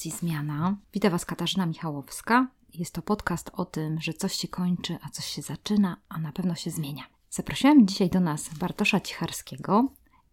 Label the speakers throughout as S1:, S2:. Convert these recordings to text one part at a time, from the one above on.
S1: stacji Zmiana. Witam Was Katarzyna Michałowska. Jest to podcast o tym, że coś się kończy, a coś się zaczyna, a na pewno się zmienia. Zaprosiłam dzisiaj do nas Bartosza Cicharskiego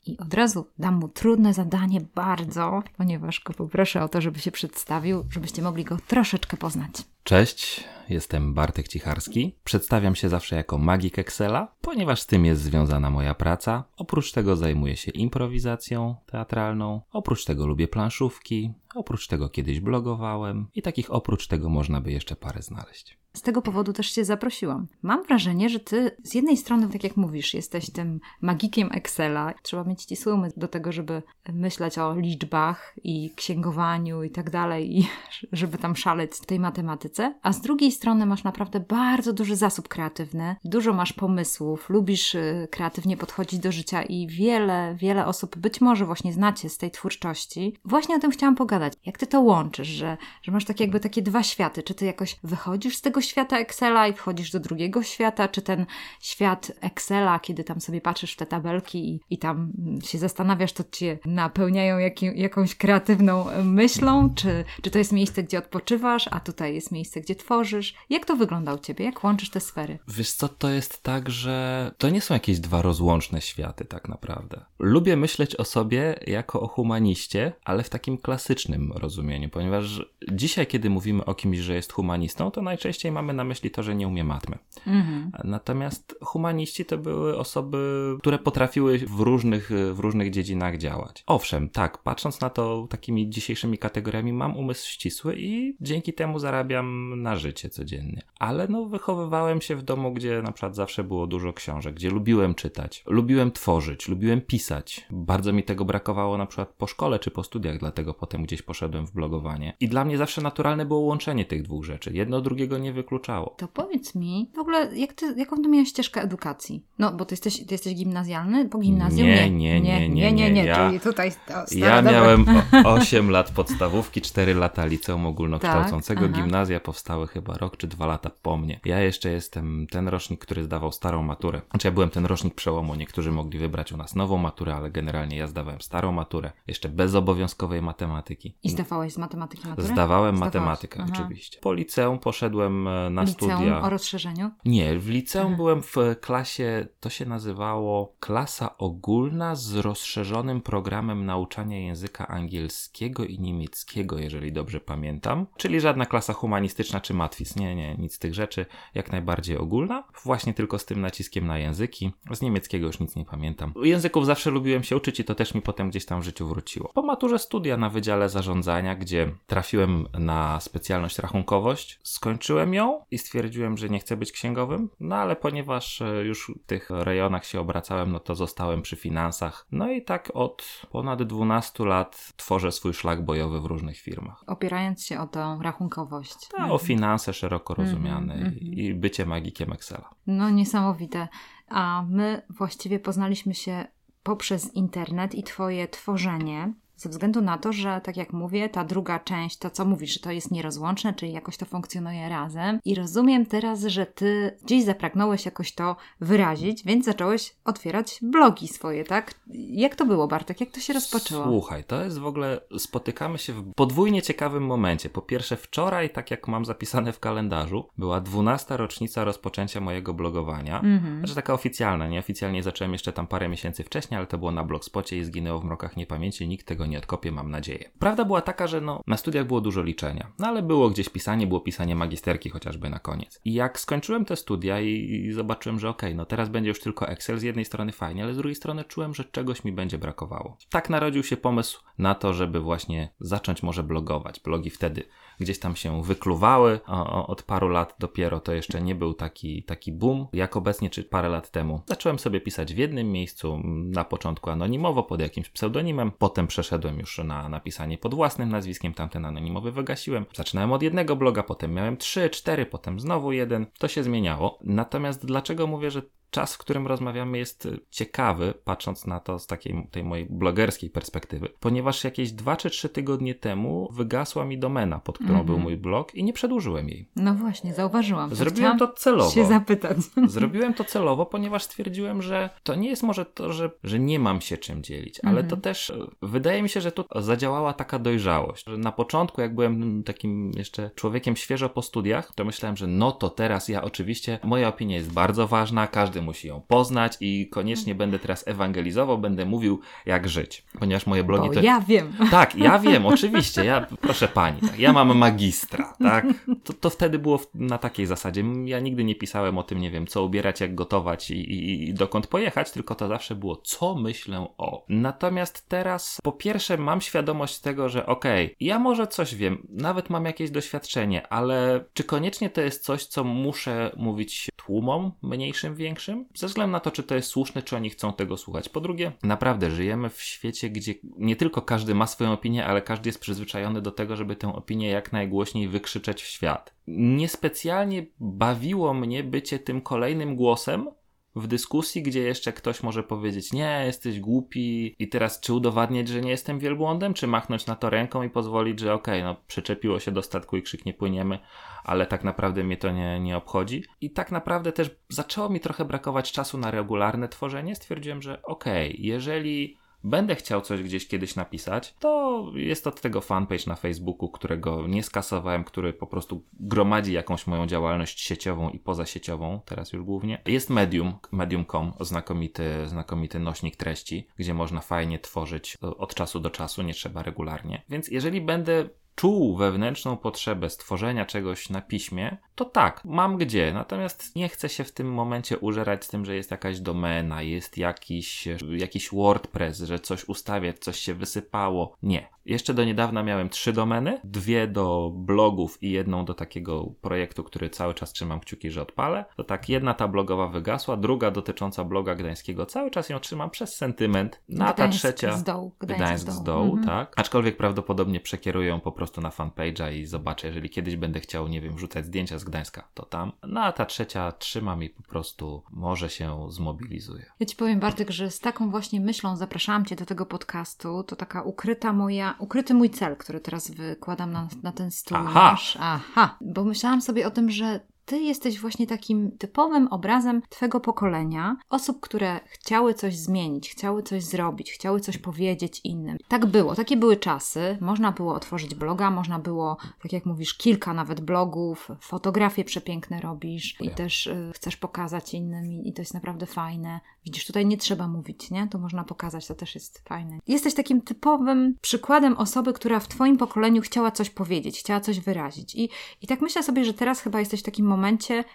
S1: i od razu dam mu trudne zadanie bardzo, ponieważ go poproszę o to, żeby się przedstawił, żebyście mogli go troszeczkę poznać.
S2: Cześć, jestem Bartek Cicharski. Przedstawiam się zawsze jako magik Excela, ponieważ z tym jest związana moja praca. Oprócz tego zajmuję się improwizacją teatralną, oprócz tego lubię planszówki, oprócz tego kiedyś blogowałem i takich oprócz tego można by jeszcze parę znaleźć.
S1: Z tego powodu też Cię zaprosiłam. Mam wrażenie, że Ty z jednej strony, tak jak mówisz, jesteś tym magikiem Excela. Trzeba mieć ścisły umysł do tego, żeby myśleć o liczbach i księgowaniu i tak dalej, i żeby tam szaleć w tej matematyce. A z drugiej strony masz naprawdę bardzo duży zasób kreatywny, dużo masz pomysłów, lubisz y, kreatywnie podchodzić do życia i wiele, wiele osób być może właśnie znacie z tej twórczości. Właśnie o tym chciałam pogadać. Jak Ty to łączysz, że, że masz tak jakby takie dwa światy? Czy Ty jakoś wychodzisz z tego świata Excela i wchodzisz do drugiego świata, czy ten świat Excela, kiedy tam sobie patrzysz w te tabelki i, i tam się zastanawiasz, to cię napełniają jakim, jakąś kreatywną myślą, czy, czy to jest miejsce, gdzie odpoczywasz, a tutaj jest miejsce, gdzie tworzysz. Jak to wygląda u ciebie? Jak łączysz te sfery?
S2: Wiesz co, to jest tak, że to nie są jakieś dwa rozłączne światy tak naprawdę. Lubię myśleć o sobie jako o humaniście, ale w takim klasycznym rozumieniu, ponieważ dzisiaj, kiedy mówimy o kimś, że jest humanistą, to najczęściej mamy na myśli to, że nie umie matmy. Mhm. Natomiast humaniści to były osoby, które potrafiły w różnych, w różnych dziedzinach działać. Owszem, tak, patrząc na to takimi dzisiejszymi kategoriami, mam umysł ścisły i dzięki temu zarabiam na życie codziennie. Ale no, wychowywałem się w domu, gdzie na przykład zawsze było dużo książek, gdzie lubiłem czytać, lubiłem tworzyć, lubiłem pisać. Bardzo mi tego brakowało na przykład po szkole czy po studiach, dlatego potem gdzieś poszedłem w blogowanie. I dla mnie zawsze naturalne było łączenie tych dwóch rzeczy. Jedno drugiego nie wykluczało.
S1: To powiedz mi, w ogóle, jak ty, jaką ty miałeś ścieżkę edukacji? No, bo ty jesteś, ty jesteś gimnazjalny? Po gimnazjum?
S2: Nie, nie, nie, nie, nie. nie,
S1: Ja, Czyli tutaj
S2: ja miałem 8 lat podstawówki, 4 lata liceum ogólnokształcącego. Tak? Gimnazja powstały chyba rok czy dwa lata po mnie. Ja jeszcze jestem ten rocznik, który zdawał starą maturę. Znaczy ja byłem ten rocznik przełomu. Niektórzy mogli wybrać u nas nową maturę, ale generalnie ja zdawałem starą maturę. Jeszcze bez obowiązkowej matematyki.
S1: I zdawałeś z matematyki maturę?
S2: Zdawałem Zdawałeś? matematykę, Aha. oczywiście. Po liceum poszedłem e, na
S1: liceum
S2: studia.
S1: o rozszerzeniu?
S2: Nie, w liceum Aha. byłem w klasie, to się nazywało klasa ogólna z rozszerzonym programem nauczania języka angielskiego i niemieckiego, jeżeli dobrze pamiętam. Czyli żadna klasa humanistyczna czy matwis. Nie, nie, nic z tych rzeczy. Jak najbardziej ogólna. Właśnie tylko z tym naciskiem na języki. Z niemieckiego już nic nie pamiętam. Języków zawsze lubiłem się uczyć i to też mi potem gdzieś tam w życiu wróciło. Po maturze studia na Wydziale Zarządzania, gdzie trafiłem na specjalność rachunkowość, skończyłem ją i stwierdziłem, że nie chcę być księgowym. No ale ponieważ e, już w tych rejonach się obracałem, no to zostałem przy finansach. No i tak od ponad 12 lat tworzę swój szlak bojowy w różnych firmach.
S1: Opierając się o tą rachunkowość.
S2: Ta, o finanse szeroko rozumiane mm -hmm. i bycie magikiem Excela.
S1: No niesamowite. A my właściwie poznaliśmy się poprzez internet i Twoje tworzenie. Ze względu na to, że tak jak mówię, ta druga część, to co mówisz, że to jest nierozłączne, czyli jakoś to funkcjonuje razem. I rozumiem teraz, że ty gdzieś zapragnąłeś jakoś to wyrazić, więc zacząłeś otwierać blogi swoje, tak? Jak to było, Bartek? Jak to się rozpoczęło?
S2: Słuchaj, to jest w ogóle, spotykamy się w podwójnie ciekawym momencie. Po pierwsze, wczoraj, tak jak mam zapisane w kalendarzu, była 12 rocznica rozpoczęcia mojego blogowania. Mhm. Znaczy taka oficjalna, nieoficjalnie zacząłem jeszcze tam parę miesięcy wcześniej, ale to było na blogspocie i zginęło w mrokach niepamięci, nikt tego nie odkopię, mam nadzieję. Prawda była taka, że no, na studiach było dużo liczenia, no ale było gdzieś pisanie, było pisanie magisterki chociażby na koniec. I jak skończyłem te studia i, i zobaczyłem, że okej, okay, no teraz będzie już tylko Excel, z jednej strony fajnie, ale z drugiej strony czułem, że czegoś mi będzie brakowało. Tak narodził się pomysł na to, żeby właśnie zacząć może blogować. Blogi wtedy gdzieś tam się wykluwały. O, od paru lat dopiero to jeszcze nie był taki, taki boom, jak obecnie, czy parę lat temu. Zacząłem sobie pisać w jednym miejscu, na początku anonimowo, pod jakimś pseudonimem, potem przeszedłem już na napisanie pod własnym nazwiskiem, tamten anonimowy wygasiłem. Zaczynałem od jednego bloga, potem miałem trzy, cztery, potem znowu jeden. To się zmieniało. Natomiast dlaczego mówię, że czas, w którym rozmawiamy, jest ciekawy, patrząc na to z takiej tej mojej blogerskiej perspektywy, ponieważ jakieś dwa czy trzy tygodnie temu wygasła mi domena, pod którą mm -hmm. był mój blog i nie przedłużyłem jej.
S1: No właśnie, zauważyłam.
S2: Zrobiłem to celowo.
S1: się zapytać.
S2: Zrobiłem to celowo, ponieważ stwierdziłem, że to nie jest może to, że, że nie mam się czym dzielić, ale mm -hmm. to też e, wydaje mi się, że tu zadziałała taka dojrzałość, że na początku, jak byłem takim jeszcze człowiekiem świeżo po studiach, to myślałem, że no to teraz ja oczywiście, moja opinia jest bardzo ważna, każdy musi ją poznać i koniecznie będę teraz ewangelizował, będę mówił jak żyć, ponieważ moje blogi
S1: Bo
S2: to...
S1: ja wiem.
S2: Tak, ja wiem, oczywiście, ja, proszę pani, tak, ja mam magistra, tak, to, to wtedy było na takiej zasadzie, ja nigdy nie pisałem o tym, nie wiem, co ubierać, jak gotować i, i, i dokąd pojechać, tylko to zawsze było, co myślę o. Natomiast teraz, po pierwsze mam świadomość tego, że okej, okay, ja może coś wiem, nawet mam jakieś doświadczenie, ale czy koniecznie to jest coś, co muszę mówić tłumom, mniejszym, większym? Ze względu na to, czy to jest słuszne, czy oni chcą tego słuchać. Po drugie, naprawdę żyjemy w świecie, gdzie nie tylko każdy ma swoją opinię, ale każdy jest przyzwyczajony do tego, żeby tę opinię jak najgłośniej wykrzyczeć w świat. Niespecjalnie bawiło mnie bycie tym kolejnym głosem, w dyskusji, gdzie jeszcze ktoś może powiedzieć, nie, jesteś głupi i teraz czy udowadniać, że nie jestem wielbłądem, czy machnąć na to ręką i pozwolić, że okej, okay, no przyczepiło się do statku i krzyknie płyniemy, ale tak naprawdę mnie to nie, nie obchodzi. I tak naprawdę też zaczęło mi trochę brakować czasu na regularne tworzenie. Stwierdziłem, że okej, okay, jeżeli będę chciał coś gdzieś kiedyś napisać, to jest od tego fanpage na Facebooku, którego nie skasowałem, który po prostu gromadzi jakąś moją działalność sieciową i pozasieciową, teraz już głównie. Jest Medium, medium.com, znakomity, znakomity nośnik treści, gdzie można fajnie tworzyć od czasu do czasu, nie trzeba regularnie. Więc jeżeli będę czuł wewnętrzną potrzebę stworzenia czegoś na piśmie, to tak, mam gdzie. Natomiast nie chcę się w tym momencie użerać z tym, że jest jakaś domena, jest jakiś, jakiś WordPress, że coś ustawiać, coś się wysypało. Nie. Jeszcze do niedawna miałem trzy domeny, dwie do blogów i jedną do takiego projektu, który cały czas trzymam kciuki, że odpalę. To tak, jedna ta blogowa wygasła, druga dotycząca bloga gdańskiego, cały czas ją trzymam przez sentyment. Na ta trzecia.
S1: Z dołu,
S2: Gdańsk, Gdańsk z dołu, mhm. tak. Aczkolwiek prawdopodobnie przekieruję ją po prostu na fanpage'a i zobaczę, jeżeli kiedyś będę chciał, nie wiem, wrzucać zdjęcia z Gdańska, to tam. No a ta trzecia trzymam i po prostu może się zmobilizuje.
S1: Ja ci powiem, Bartek, że z taką właśnie myślą zapraszałam cię do tego podcastu. To taka ukryta moja, ukryty mój cel, który teraz wykładam na, na ten stół.
S2: Aha.
S1: Aha, bo myślałam sobie o tym, że ty jesteś właśnie takim typowym obrazem twego pokolenia, osób, które chciały coś zmienić, chciały coś zrobić, chciały coś powiedzieć innym. Tak było, takie były czasy. Można było otworzyć bloga, można było, tak jak mówisz, kilka nawet blogów, fotografie przepiękne robisz i też y, chcesz pokazać innym i, to jest naprawdę fajne. Widzisz, tutaj nie trzeba mówić, nie? To można pokazać, to też jest fajne. Jesteś takim typowym przykładem osoby, która w twoim pokoleniu chciała coś powiedzieć, chciała coś wyrazić. I, i tak myślę sobie, że teraz chyba jesteś w takim momencie,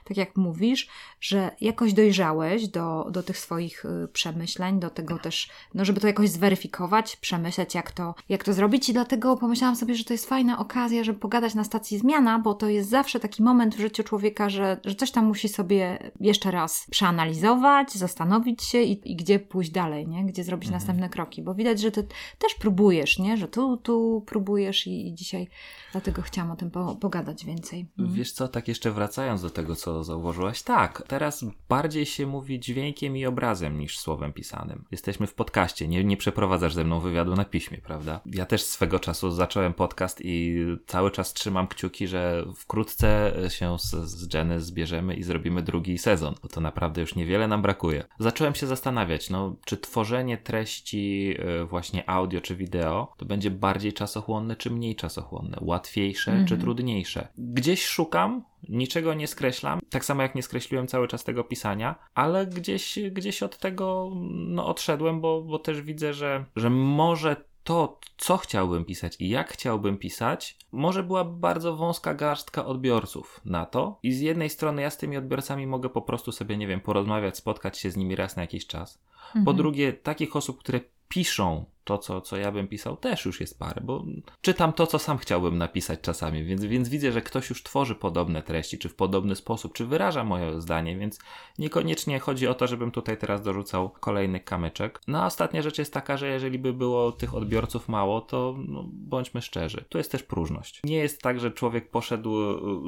S1: tak jak mówisz, że jakoś dojrzałeś do, do tych swoich y, przemyśleń, do tego też, no żeby to jakoś zweryfikować, przemyśleć, jak to, jak to zrobić. I dlatego pomyślałam sobie, że to jest fajna okazja, żeby pogadać na stacji zmiana, bo to jest zawsze taki moment w życiu człowieka, że, że coś tam musi sobie jeszcze raz przeanalizować, zastanowić się i, i gdzie pójść dalej, nie? Gdzie zrobić mhm. następne kroki, bo widać, że ty też próbujesz, nie? Że tu, tu próbujesz i, i dzisiaj dlatego chciałam o tym po, pogadać więcej.
S2: Mhm. Wiesz co, tak jeszcze wracając do tego, co zauważyłaś, tak, teraz bardziej się mówi dźwiękiem i obrazem niż słowem pisanym. Jesteśmy w podcaście, nie, nie przeprowadzasz ze mną wywiadu na piśmie, prawda? Ja też swego czasu zacząłem podcast i cały czas trzymam kciuki, że wkrótce się z, z Jenny zbierzemy i zrobimy drugi sezon, bo to naprawdę już niewiele nam brakuje. Zacząłem się zastanawiać, no, czy tworzenie treści y, właśnie audio czy wideo to będzie bardziej czasochłonne czy mniej czasochłonne, łatwiejsze -hmm. czy mhm. trudniejsze. Gdzieś szukam, niczego nie skreślam, tak samo jak nie skreśliłem cały czas tego pisania, ale gdzieś, gdzieś od tego no, odszedłem, bo, bo też widzę, że, że może to, co chciałbym pisać i jak chciałbym pisać, może była bardzo wąska garstka odbiorców na to. I z jednej strony ja z tymi odbiorcami mogę po prostu sobie, nie wiem, porozmawiać, spotkać się z nimi raz na jakiś czas. Mhm. Po drugie, takich osób, które piszą to, co, co ja bym pisał, też już jest parę, bo czytam to, co sam chciałbym napisać czasami, więc, więc widzę, że ktoś już tworzy podobne treści, czy w podobny sposób, czy wyraża moje zdanie, więc niekoniecznie chodzi o to, żebym tutaj teraz dorzucał kolejny kamyczek. No a ostatnia rzecz jest taka, że jeżeli by było tych odbiorców mało, to no, bądźmy szczerzy, tu jest też próżność. Nie jest tak, że człowiek poszedł,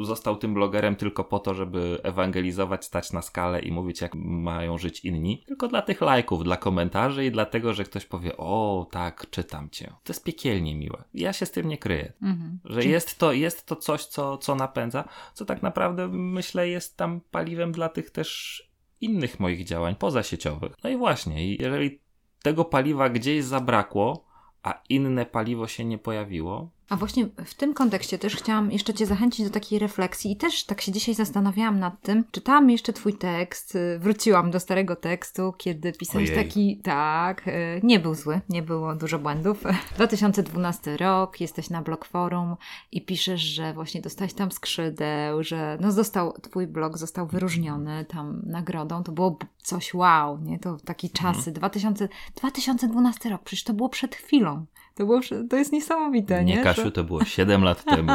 S2: został tym blogerem tylko po to, żeby ewangelizować, stać na skalę i mówić, jak mają żyć inni, tylko dla tych lajków, dla komentarzy i dlatego, że ktoś powie, o tak, czytam cię. To jest piekielnie miłe. Ja się z tym nie kryję. Mhm. Że jest to, jest to coś, co, co napędza, co tak naprawdę myślę jest tam paliwem dla tych też innych moich działań pozasieciowych. No i właśnie, jeżeli tego paliwa gdzieś zabrakło, a inne paliwo się nie pojawiło,
S1: a właśnie w tym kontekście też chciałam jeszcze Cię zachęcić do takiej refleksji i też tak się dzisiaj zastanawiałam nad tym. Czytałam jeszcze Twój tekst, y, wróciłam do starego tekstu, kiedy pisałeś Ojej. taki, tak, y, nie był zły, nie było dużo błędów. 2012 rok, jesteś na blog forum i piszesz, że właśnie dostałeś tam skrzydeł, że no został, Twój blog został wyróżniony tam nagrodą. To było coś wow, nie? To takie czasy. Mhm. 2000, 2012 rok, przecież to było przed chwilą. To, było, to jest niesamowite,
S2: nie?
S1: Nie,
S2: Kasiu, to było 7 lat temu.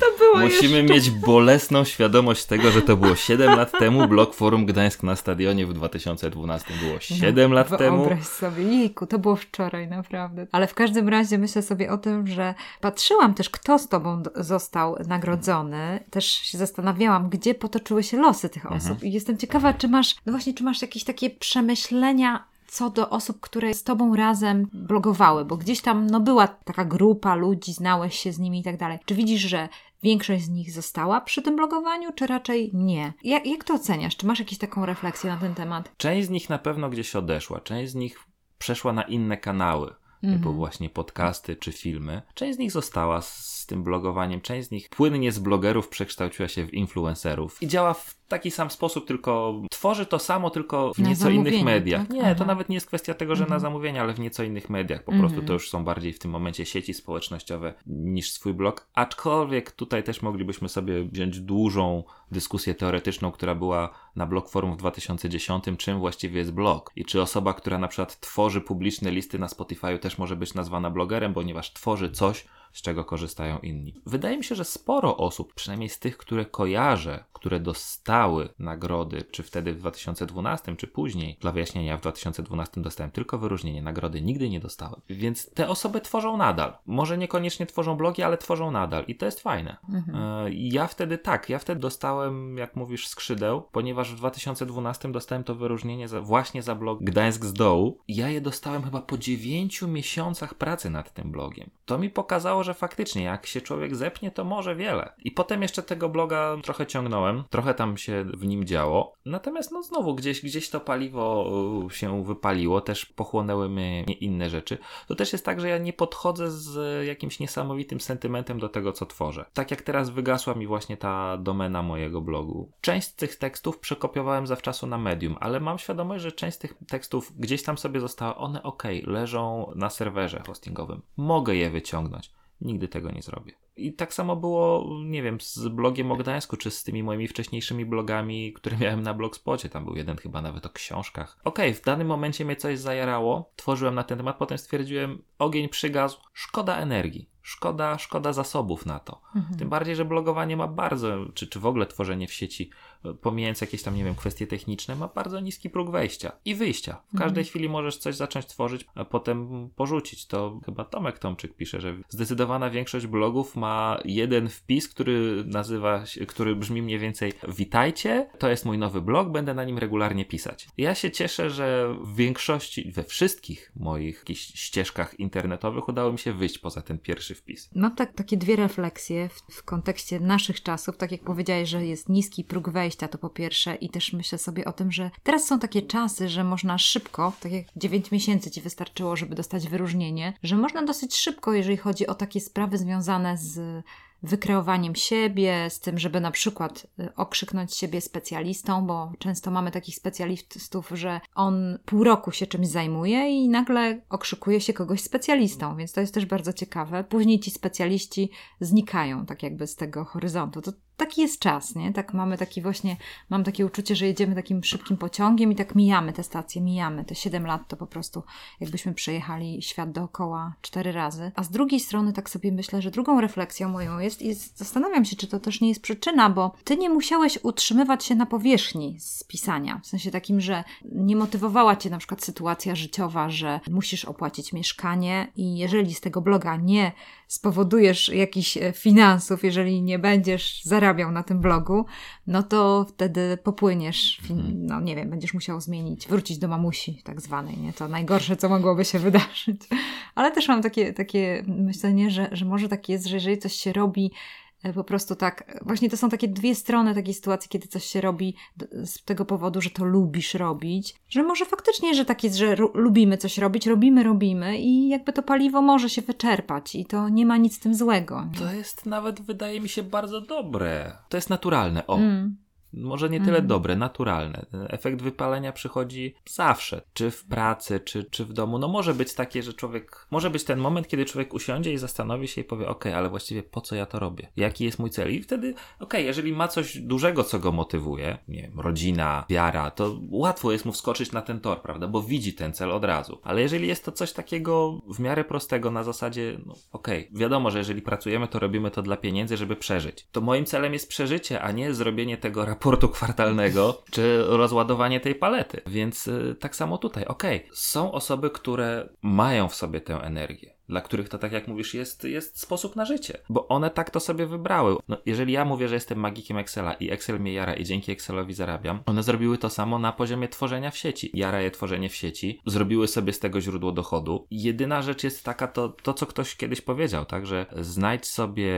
S2: to było Musimy jeszcze... mieć bolesną świadomość tego, że to było 7 lat temu. Blok Forum Gdańsk na stadionie w 2012 było 7 no, lat temu.
S1: Wyobraź sobie, jejku, to było wczoraj, naprawdę. Ale w każdym razie myślę sobie o tym, że patrzyłam też, kto z tobą został nagrodzony. Też się zastanawiałam, gdzie potoczyły się losy tych osób. Mhm. I jestem ciekawa, czy masz, no właśnie, czy masz jakieś takie przemyślenia co do osób, które z tobą razem blogowały, bo gdzieś tam no, była taka grupa ludzi, znałeś się z nimi i tak dalej. Czy widzisz, że większość z nich została przy tym blogowaniu, czy raczej nie? Jak, jak to oceniasz? Czy masz jakąś taką refleksję na ten temat?
S2: Część z nich na pewno gdzieś odeszła, część z nich przeszła na inne kanały. Mm typu właśnie podcasty czy filmy. Część z nich została z tym blogowaniem, część z nich płynnie z blogerów przekształciła się w influencerów i działa w taki sam sposób, tylko tworzy to samo, tylko w na nieco innych mediach. Tak? Nie, Aha. to nawet nie jest kwestia tego, że mhm. na zamówienie, ale w nieco innych mediach. Po mhm. prostu to już są bardziej w tym momencie sieci społecznościowe niż swój blog. Aczkolwiek tutaj też moglibyśmy sobie wziąć dużą dyskusję teoretyczną, która była na blog forum w 2010, czym właściwie jest blog i czy osoba, która na przykład tworzy publiczne listy na Spotify też może być nazwana blogerem, ponieważ tworzy coś, z czego korzystają inni. Wydaje mi się, że sporo osób, przynajmniej z tych, które kojarzę, które dostały nagrody, czy wtedy w 2012, czy później, dla wyjaśnienia, w 2012 dostałem tylko wyróżnienie, nagrody nigdy nie dostałem. Więc te osoby tworzą nadal. Może niekoniecznie tworzą blogi, ale tworzą nadal i to jest fajne. Mhm. E, ja wtedy tak, ja wtedy dostałem, jak mówisz, skrzydeł, ponieważ w 2012 dostałem to wyróżnienie za, właśnie za blog Gdańsk z dołu. Ja je dostałem chyba po 9 miesiącach pracy nad tym blogiem. To mi pokazało, że faktycznie jak się człowiek zepnie, to może wiele. I potem jeszcze tego bloga trochę ciągnąłem, trochę tam się w nim działo. Natomiast no znowu gdzieś, gdzieś to paliwo uh, się wypaliło, też pochłonęły mnie inne rzeczy. To też jest tak, że ja nie podchodzę z jakimś niesamowitym sentymentem do tego, co tworzę. Tak jak teraz wygasła mi właśnie ta domena mojego blogu. Część z tych tekstów przekopiowałem zawczasu na Medium, ale mam świadomość, że część z tych tekstów gdzieś tam sobie została, one ok, leżą na serwerze hostingowym. Mogę je wyciągnąć. Nigdy tego nie zrobię. I tak samo było, nie wiem, z blogiem o Gdańsku, czy z tymi moimi wcześniejszymi blogami, które miałem na Blogspocie. Tam był jeden chyba nawet o książkach. Okej, okay, w danym momencie mnie coś zajarało, tworzyłem na ten temat, potem stwierdziłem, ogień przygasł, szkoda energii szkoda, szkoda zasobów na to. Mhm. Tym bardziej, że blogowanie ma bardzo, czy, czy w ogóle tworzenie w sieci, e, pomijając jakieś tam, nie wiem, kwestie techniczne, ma bardzo niski próg wejścia i wyjścia. W mhm. każdej chwili możesz coś zacząć tworzyć, a potem porzucić. To chyba Tomek Tomczyk pisze, że zdecydowana większość blogów ma jeden wpis, który nazywa się, który brzmi mniej więcej witajcie, to jest mój nowy blog, będę na nim regularnie pisać. Ja się cieszę, że w większości, we wszystkich moich ścieżkach internetowych udało mi się wyjść poza ten pierwszy wpis.
S1: Mam tak, takie dwie refleksje w, w kontekście naszych czasów. Tak jak powiedziałeś, że jest niski próg wejścia, to po pierwsze, i też myślę sobie o tym, że teraz są takie czasy, że można szybko, tak jak 9 miesięcy ci wystarczyło, żeby dostać wyróżnienie, że można dosyć szybko, jeżeli chodzi o takie sprawy związane z wykreowaniem siebie, z tym, żeby na przykład y, okrzyknąć siebie specjalistą, bo często mamy takich specjalistów, że on pół roku się czymś zajmuje i nagle okrzykuje się kogoś specjalistą, więc to jest też bardzo ciekawe. Później ci specjaliści znikają tak jakby z tego horyzontu. To taki jest czas, nie? Tak mamy taki właśnie, mam takie uczucie, że jedziemy takim szybkim pociągiem i tak mijamy te stacje, mijamy te 7 lat, to po prostu jakbyśmy przejechali świat dookoła cztery razy. A z drugiej strony tak sobie myślę, że drugą refleksją moją jest i zastanawiam się, czy to też nie jest przyczyna, bo ty nie musiałeś utrzymywać się na powierzchni z pisania. W sensie takim, że nie motywowała cię na przykład sytuacja życiowa, że musisz opłacić mieszkanie i jeżeli z tego bloga nie spowodujesz jakichś e, finansów, jeżeli nie będziesz zarabiał na tym blogu, no to wtedy popłyniesz, mhm. no nie wiem, będziesz musiał zmienić, wrócić do mamusi tak zwanej, nie? To najgorsze, co mogłoby się wydarzyć. Ale też mam takie, takie myślenie, że, że może tak jest, że jeżeli coś się robi po prostu tak, właśnie to są takie dwie strony takiej sytuacji, kiedy coś się robi z tego powodu, że to lubisz robić, że może faktycznie, że tak jest, że lubimy coś robić, robimy, robimy i jakby to paliwo może się wyczerpać i to nie ma nic z tym złego. Nie?
S2: To jest nawet, wydaje mi się, bardzo dobre. To jest naturalne, o. Mm. Może nie tyle mm. dobre, naturalne. Efekt wypalenia przychodzi zawsze, czy w pracy, czy, czy w domu. No może być takie, że człowiek, może być ten moment, kiedy człowiek usiądzie i zastanowi się i powie, ok, ale właściwie po co ja to robię? Jaki jest mój cel? I wtedy, ok, jeżeli ma coś dużego, co go motywuje, nie wiem, rodzina, wiara, to łatwo jest mu wskoczyć na ten tor, prawda? Bo widzi ten cel od razu. Ale jeżeli jest to coś takiego w miarę prostego na zasadzie, no ok, wiadomo, że jeżeli pracujemy, to robimy to dla pieniędzy, żeby przeżyć. To moim celem jest przeżycie, a nie zrobienie tego raportu raportu kwartalnego, czy rozładowanie tej palety. Więc y, tak samo tutaj, okej, okay. są osoby, które mają w sobie tę energię dla których to, tak jak mówisz, jest, jest sposób na życie, bo one tak to sobie wybrały. No, jeżeli ja mówię, że jestem magikiem Excela i Excel mnie jara i dzięki Excelowi zarabiam, one zrobiły to samo na poziomie tworzenia w sieci. Jara je tworzenie w sieci, zrobiły sobie z tego źródło dochodu. Jedyna rzecz jest taka, to, to co ktoś kiedyś powiedział, tak, że znajdź sobie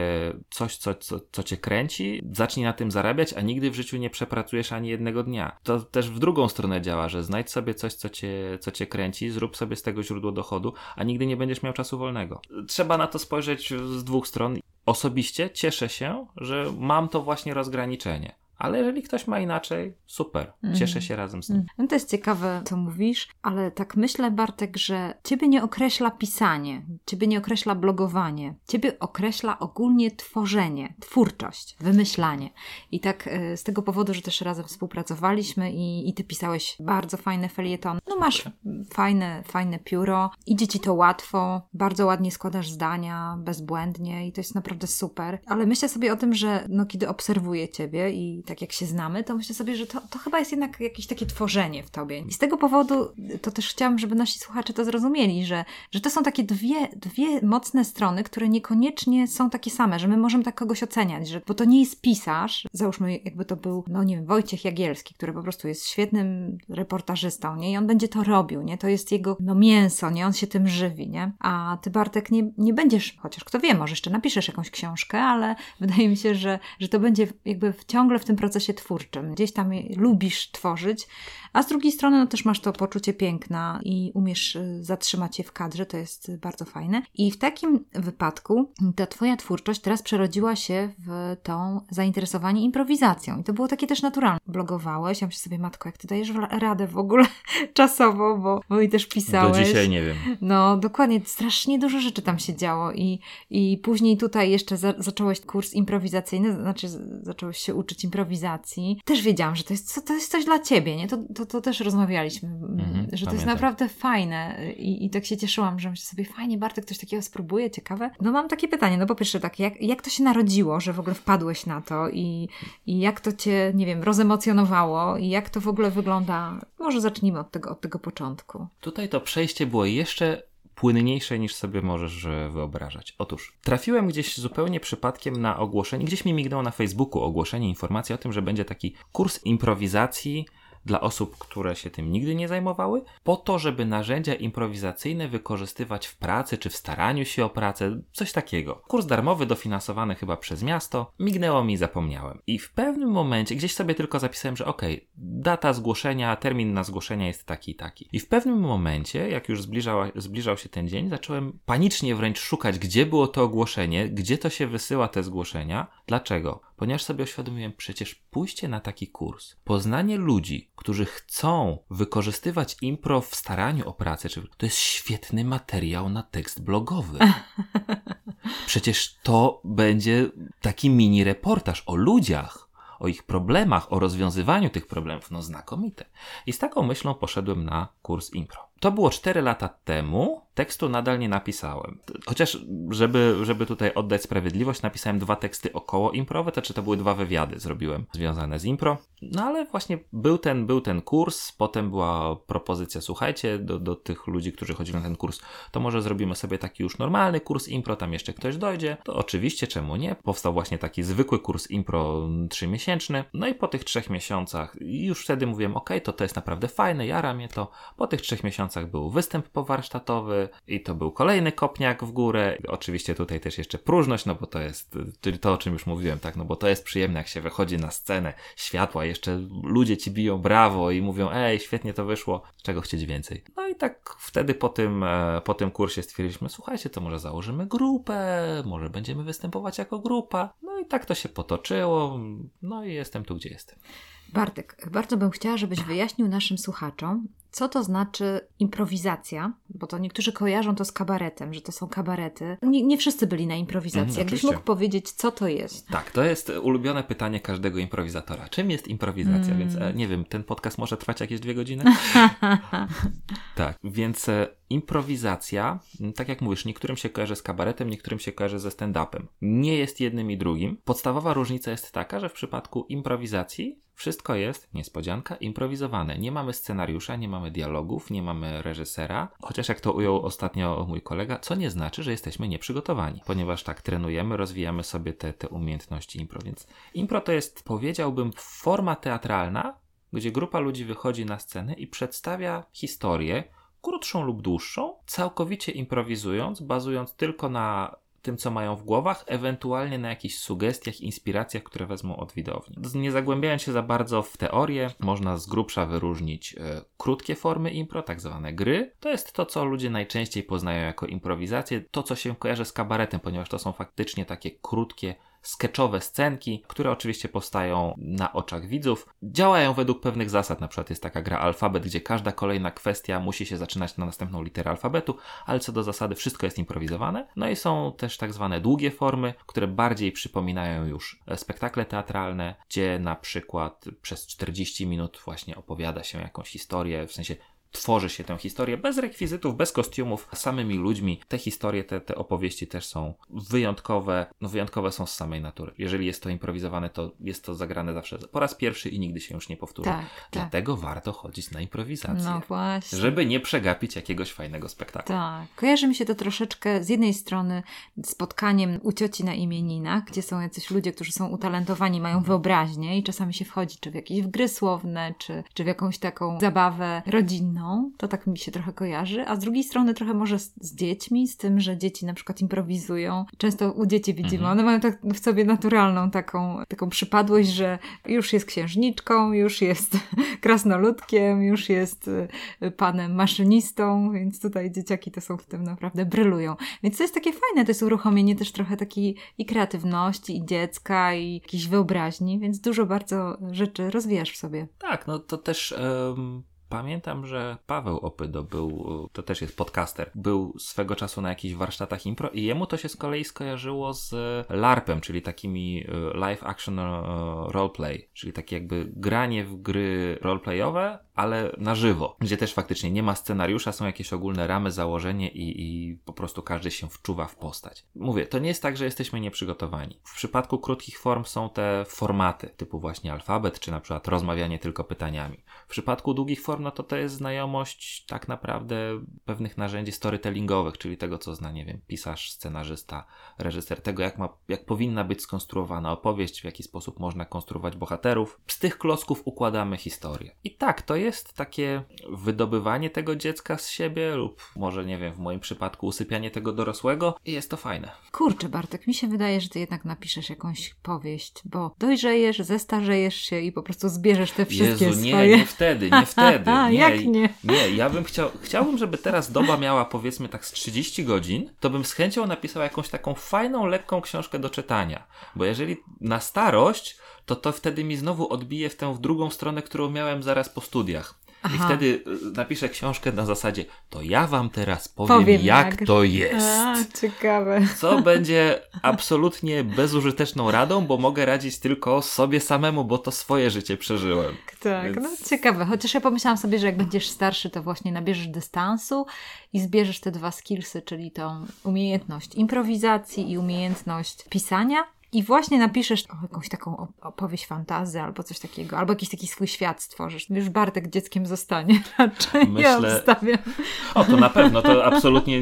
S2: coś, co, co, co cię kręci, zacznij na tym zarabiać, a nigdy w życiu nie przepracujesz ani jednego dnia. To też w drugą stronę działa, że znajdź sobie coś, co cię, co cię kręci, zrób sobie z tego źródło dochodu, a nigdy nie będziesz miał czasu wolnego. Trzeba na to spojrzeć z dwóch stron. Osobiście cieszę się, że mam to właśnie rozgraniczenie. Ale jeżeli ktoś ma inaczej, super. Cieszę mhm. się razem z nim.
S1: No to jest ciekawe, co mówisz, ale tak myślę, Bartek, że ciebie nie określa pisanie, ciebie nie określa blogowanie, ciebie określa ogólnie tworzenie, twórczość, wymyślanie. I tak e, z tego powodu, że też razem współpracowaliśmy i, i ty pisałeś bardzo fajne felietony. No masz fajne, fajne pióro, idzie ci to łatwo, bardzo ładnie składasz zdania, bezbłędnie i to jest naprawdę super. Ale myślę sobie o tym, że no, kiedy obserwuję ciebie i tak jak się znamy, to myślę sobie, że to, to chyba jest jednak jakieś takie tworzenie w tobie. I z tego powodu to też chciałam, żeby nasi słuchacze to zrozumieli, że, że to są takie dwie, dwie mocne strony, które niekoniecznie są takie same, że my możemy tak kogoś oceniać, że, bo to nie jest pisarz, załóżmy jakby to był, no nie wiem, Wojciech Jagielski, który po prostu jest świetnym reportażystą, nie? I on będzie to robił, nie? To jest jego, no mięso, nie? On się tym żywi, nie? A ty, Bartek, nie, nie będziesz, chociaż kto wie, może jeszcze napiszesz jakąś książkę, ale wydaje mi się, że, że to będzie jakby ciągle w tym procesie twórczym. Gdzieś tam lubisz tworzyć, a z drugiej strony no, też masz to poczucie piękna i umiesz y, zatrzymać je w kadrze, to jest bardzo fajne. I w takim wypadku ta Twoja twórczość teraz przerodziła się w tą zainteresowanie improwizacją. I to było takie też naturalne. Blogowałeś, ja myślę sobie, matko, jak Ty dajesz radę w ogóle czasowo, bo, bo i też pisałeś.
S2: Do dzisiaj nie wiem.
S1: No, dokładnie, strasznie dużo rzeczy tam się działo i, i później tutaj jeszcze za, zacząłeś kurs improwizacyjny, znaczy zacząłeś się uczyć improwizacji. Też wiedziałam, że to jest, to jest coś dla Ciebie, nie? To, to, to też rozmawialiśmy, mhm, że to jest naprawdę fajne I, i tak się cieszyłam, że myślę sobie, fajnie, Bartek coś takiego spróbuje, ciekawe. No mam takie pytanie, no po pierwsze tak, jak, jak to się narodziło, że w ogóle wpadłeś na to i, i jak to Cię, nie wiem, rozemocjonowało i jak to w ogóle wygląda? Może zacznijmy od tego, od tego początku.
S2: Tutaj to przejście było jeszcze płynniejsze niż sobie możesz e, wyobrażać. Otóż trafiłem gdzieś zupełnie przypadkiem na ogłoszenie, gdzieś mi mignęło na Facebooku ogłoszenie, informacja o tym, że będzie taki kurs improwizacji dla osób, które się tym nigdy nie zajmowały, po to, żeby narzędzia improwizacyjne wykorzystywać w pracy czy w staraniu się o pracę, coś takiego. Kurs darmowy, dofinansowany chyba przez miasto, mignęło mi, zapomniałem. I w pewnym momencie, gdzieś sobie tylko zapisałem, że okej, okay, data zgłoszenia, termin na zgłoszenie jest taki i taki. I w pewnym momencie, jak już zbliżała, zbliżał się ten dzień, zacząłem panicznie wręcz szukać, gdzie było to ogłoszenie, gdzie to się wysyła te zgłoszenia. Dlaczego? Ponieważ sobie uświadomiłem, przecież pójście na taki kurs, poznanie ludzi, którzy chcą wykorzystywać impro w staraniu o pracę, to jest świetny materiał na tekst blogowy. Przecież to będzie taki mini reportaż o ludziach, o ich problemach, o rozwiązywaniu tych problemów, no znakomite. I z taką myślą poszedłem na kurs impro. To było 4 lata temu, tekstu nadal nie napisałem. Chociaż, żeby, żeby tutaj oddać sprawiedliwość, napisałem dwa teksty około improwe, to czy to były dwa wywiady zrobiłem związane z impro. No ale właśnie był ten, był ten kurs, potem była propozycja, słuchajcie, do, do tych ludzi, którzy chodzili na ten kurs, to może zrobimy sobie taki już normalny kurs impro, tam jeszcze ktoś dojdzie. To oczywiście, czemu nie? Powstał właśnie taki zwykły kurs impro trzymiesięczny. No i po tych trzech miesiącach, już wtedy mówiłem, ok, to to jest naprawdę fajne, jara mnie to. Po tych trzech miesiącach był występ powarsztatowy, i to był kolejny kopniak w górę. Oczywiście tutaj też jeszcze próżność, no bo to jest, czyli to o czym już mówiłem, tak, no bo to jest przyjemne, jak się wychodzi na scenę, światła, jeszcze ludzie ci biją brawo i mówią, ej, świetnie to wyszło, czego chcieć więcej. No i tak wtedy po tym, e, po tym kursie stwierdziliśmy, słuchajcie, to może założymy grupę, może będziemy występować jako grupa. No i tak to się potoczyło, no i jestem tu, gdzie jestem.
S1: Bartek, bardzo bym chciała, żebyś wyjaśnił naszym słuchaczom, co to znaczy improwizacja, bo to niektórzy kojarzą to z kabaretem, że to są kabarety. Nie, nie wszyscy byli na improwizacji. Mm, Jakbyś mógł powiedzieć, co to jest?
S2: Tak, to jest ulubione pytanie każdego improwizatora. Czym jest improwizacja? Mm. Więc e, nie wiem, ten podcast może trwać jakieś dwie godziny? tak, więc e, improwizacja, tak jak mówisz, niektórym się kojarzy z kabaretem, niektórym się kojarzy ze stand-upem. Nie jest jednym i drugim. Podstawowa różnica jest taka, że w przypadku improwizacji wszystko jest, niespodzianka, improwizowane. Nie mamy scenariusza, nie mamy dialogów, nie mamy reżysera, chociaż jak to ujął ostatnio mój kolega, co nie znaczy, że jesteśmy nieprzygotowani, ponieważ tak trenujemy, rozwijamy sobie te, te umiejętności impro. Więc impro to jest, powiedziałbym, forma teatralna, gdzie grupa ludzi wychodzi na scenę i przedstawia historię, krótszą lub dłuższą, całkowicie improwizując, bazując tylko na tym, co mają w głowach, ewentualnie na jakichś sugestiach, inspiracjach, które wezmą od widowni. Nie zagłębiając się za bardzo w teorię, można z grubsza wyróżnić e, krótkie formy impro, tak zwane gry. To jest to, co ludzie najczęściej poznają jako improwizację, to, co się kojarzy z kabaretem, ponieważ to są faktycznie takie krótkie, sketchowe scenki, które oczywiście powstają na oczach widzów. Działają według pewnych zasad, na przykład jest taka gra alfabet, gdzie każda kolejna kwestia musi się zaczynać na następną literę alfabetu, ale co do zasady wszystko jest improwizowane. No i są też tak zwane długie formy, które bardziej przypominają już spektakle teatralne, gdzie na przykład przez 40 minut właśnie opowiada się jakąś historię, w sensie tworzy się tę historię bez rekwizytów, bez kostiumów, samymi ludźmi. Te historie, te, te opowieści też są wyjątkowe, no wyjątkowe są z samej natury. Jeżeli jest to improwizowane, to jest to zagrane zawsze po raz pierwszy i nigdy się już nie powtórzy. Tak, tak. Dlatego tak. warto chodzić na improwizację.
S1: No właśnie.
S2: Żeby nie przegapić jakiegoś fajnego spektaklu.
S1: Tak. Kojarzy mi się to troszeczkę z jednej strony spotkaniem u cioci na imieninach, gdzie są jacyś ludzie, którzy są utalentowani, mają wyobraźnię i czasami się wchodzi czy w jakieś gry słowne, czy, czy w jakąś taką zabawę rodzinną to tak mi się trochę kojarzy, a z drugiej strony trochę może z, z dziećmi, z tym, że dzieci na przykład improwizują. Często u dzieci widzimy, mhm. one mają tak w sobie naturalną taką, taką przypadłość, że już jest księżniczką, już jest krasnoludkiem, już jest y, panem maszynistą, więc tutaj dzieciaki to są w tym naprawdę brylują. Więc to jest takie fajne, to jest uruchomienie też trochę takiej i kreatywności, i dziecka, i jakiejś wyobraźni, więc dużo bardzo rzeczy rozwijasz w sobie.
S2: Tak, no to też um, Pamiętam, że Paweł Opydo był, to też jest podcaster, był swego czasu na jakichś warsztatach impro i jemu to się z kolei skojarzyło z LARPem, czyli takimi e, live action e, roleplay, czyli takie jakby granie w gry roleplayowe, ale na żywo, gdzie też faktycznie nie ma scenariusza, są jakieś ogólne ramy, założenie i, i po prostu każdy się wczuwa w postać. Mówię, to nie jest tak, że jesteśmy nieprzygotowani. W przypadku krótkich form są te formaty, typu właśnie alfabet, czy na przykład rozmawianie tylko pytaniami. W przypadku długich form, no to to jest znajomość tak naprawdę pewnych narzędzi storytellingowych, czyli tego, co zna, nie wiem, pisarz, scenarzysta, reżyser, tego, jak, ma, jak powinna być skonstruowana opowieść, w jaki sposób można konstruować bohaterów. Z tych klocków układamy historię. I tak, to jest takie wydobywanie tego dziecka z siebie, lub może, nie wiem, w moim przypadku usypianie tego dorosłego, i jest to fajne.
S1: Kurczę, Bartek, mi się wydaje, że ty jednak napiszesz jakąś powieść, bo dojrzejesz, zestarzejesz się i po prostu zbierzesz te wszystkie
S2: Jezu, nie,
S1: swoje...
S2: nie wtedy, nie wtedy. Nie,
S1: Jak nie?
S2: Nie, ja bym chciał, chciałbym, żeby teraz doba miała powiedzmy tak z 30 godzin, to bym z chęcią napisał jakąś taką fajną, lekką książkę do czytania. Bo jeżeli na starość, to to wtedy mi znowu odbije w tę w drugą stronę, którą miałem zaraz po studiach. Aha. I wtedy y, napiszę książkę na zasadzie, to ja wam teraz powiem, powiem jak, jak, to jest. A,
S1: ciekawe.
S2: Co będzie absolutnie bezużyteczną radą, bo mogę radzić tylko sobie samemu, bo to swoje życie przeżyłem.
S1: Tak, Więc... no ciekawe. Chociaż ja pomyślałam sobie, że jak będziesz starszy, to właśnie nabierzesz dystansu i zbierzesz te dwa skillsy, czyli tą umiejętność improwizacji i umiejętność pisania i właśnie napiszesz jakąś taką opowieść fantazy albo coś takiego, albo jakiś taki swój świat stworzysz. Już Bartek dzieckiem zostanie raczej. Myślę... Ja obstawiam.
S2: O, to na pewno. To absolutnie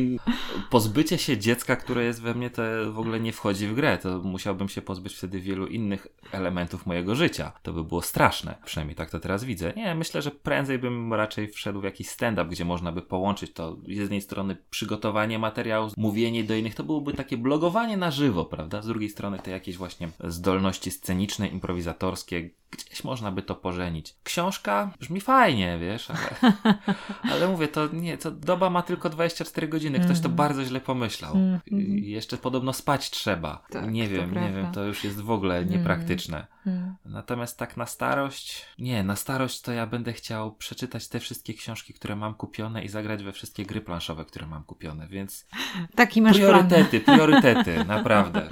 S2: pozbycie się dziecka, które jest we mnie, to w ogóle nie wchodzi w grę. To musiałbym się pozbyć wtedy wielu innych elementów mojego życia. To by było straszne. Przynajmniej tak to teraz widzę. Nie, myślę, że prędzej bym raczej wszedł w jakiś stand-up, gdzie można by połączyć to z jednej strony przygotowanie materiału, mówienie do innych, to byłoby takie blogowanie na żywo, prawda? Z drugiej strony te jakieś właśnie zdolności sceniczne, improwizatorskie, gdzieś można by to pożenić. Książka brzmi fajnie, wiesz, ale, ale mówię, to nie, to doba ma tylko 24 godziny. Ktoś to mhm. bardzo źle pomyślał. Mm -hmm. Jeszcze podobno spać trzeba. Tak, nie wiem, nie wiem, to już jest w ogóle niepraktyczne. Mm. Natomiast tak na starość, nie, na starość to ja będę chciał przeczytać te wszystkie książki, które mam kupione i zagrać we wszystkie gry planszowe, które mam kupione, więc
S1: Taki masz
S2: priorytety, plan. priorytety, naprawdę.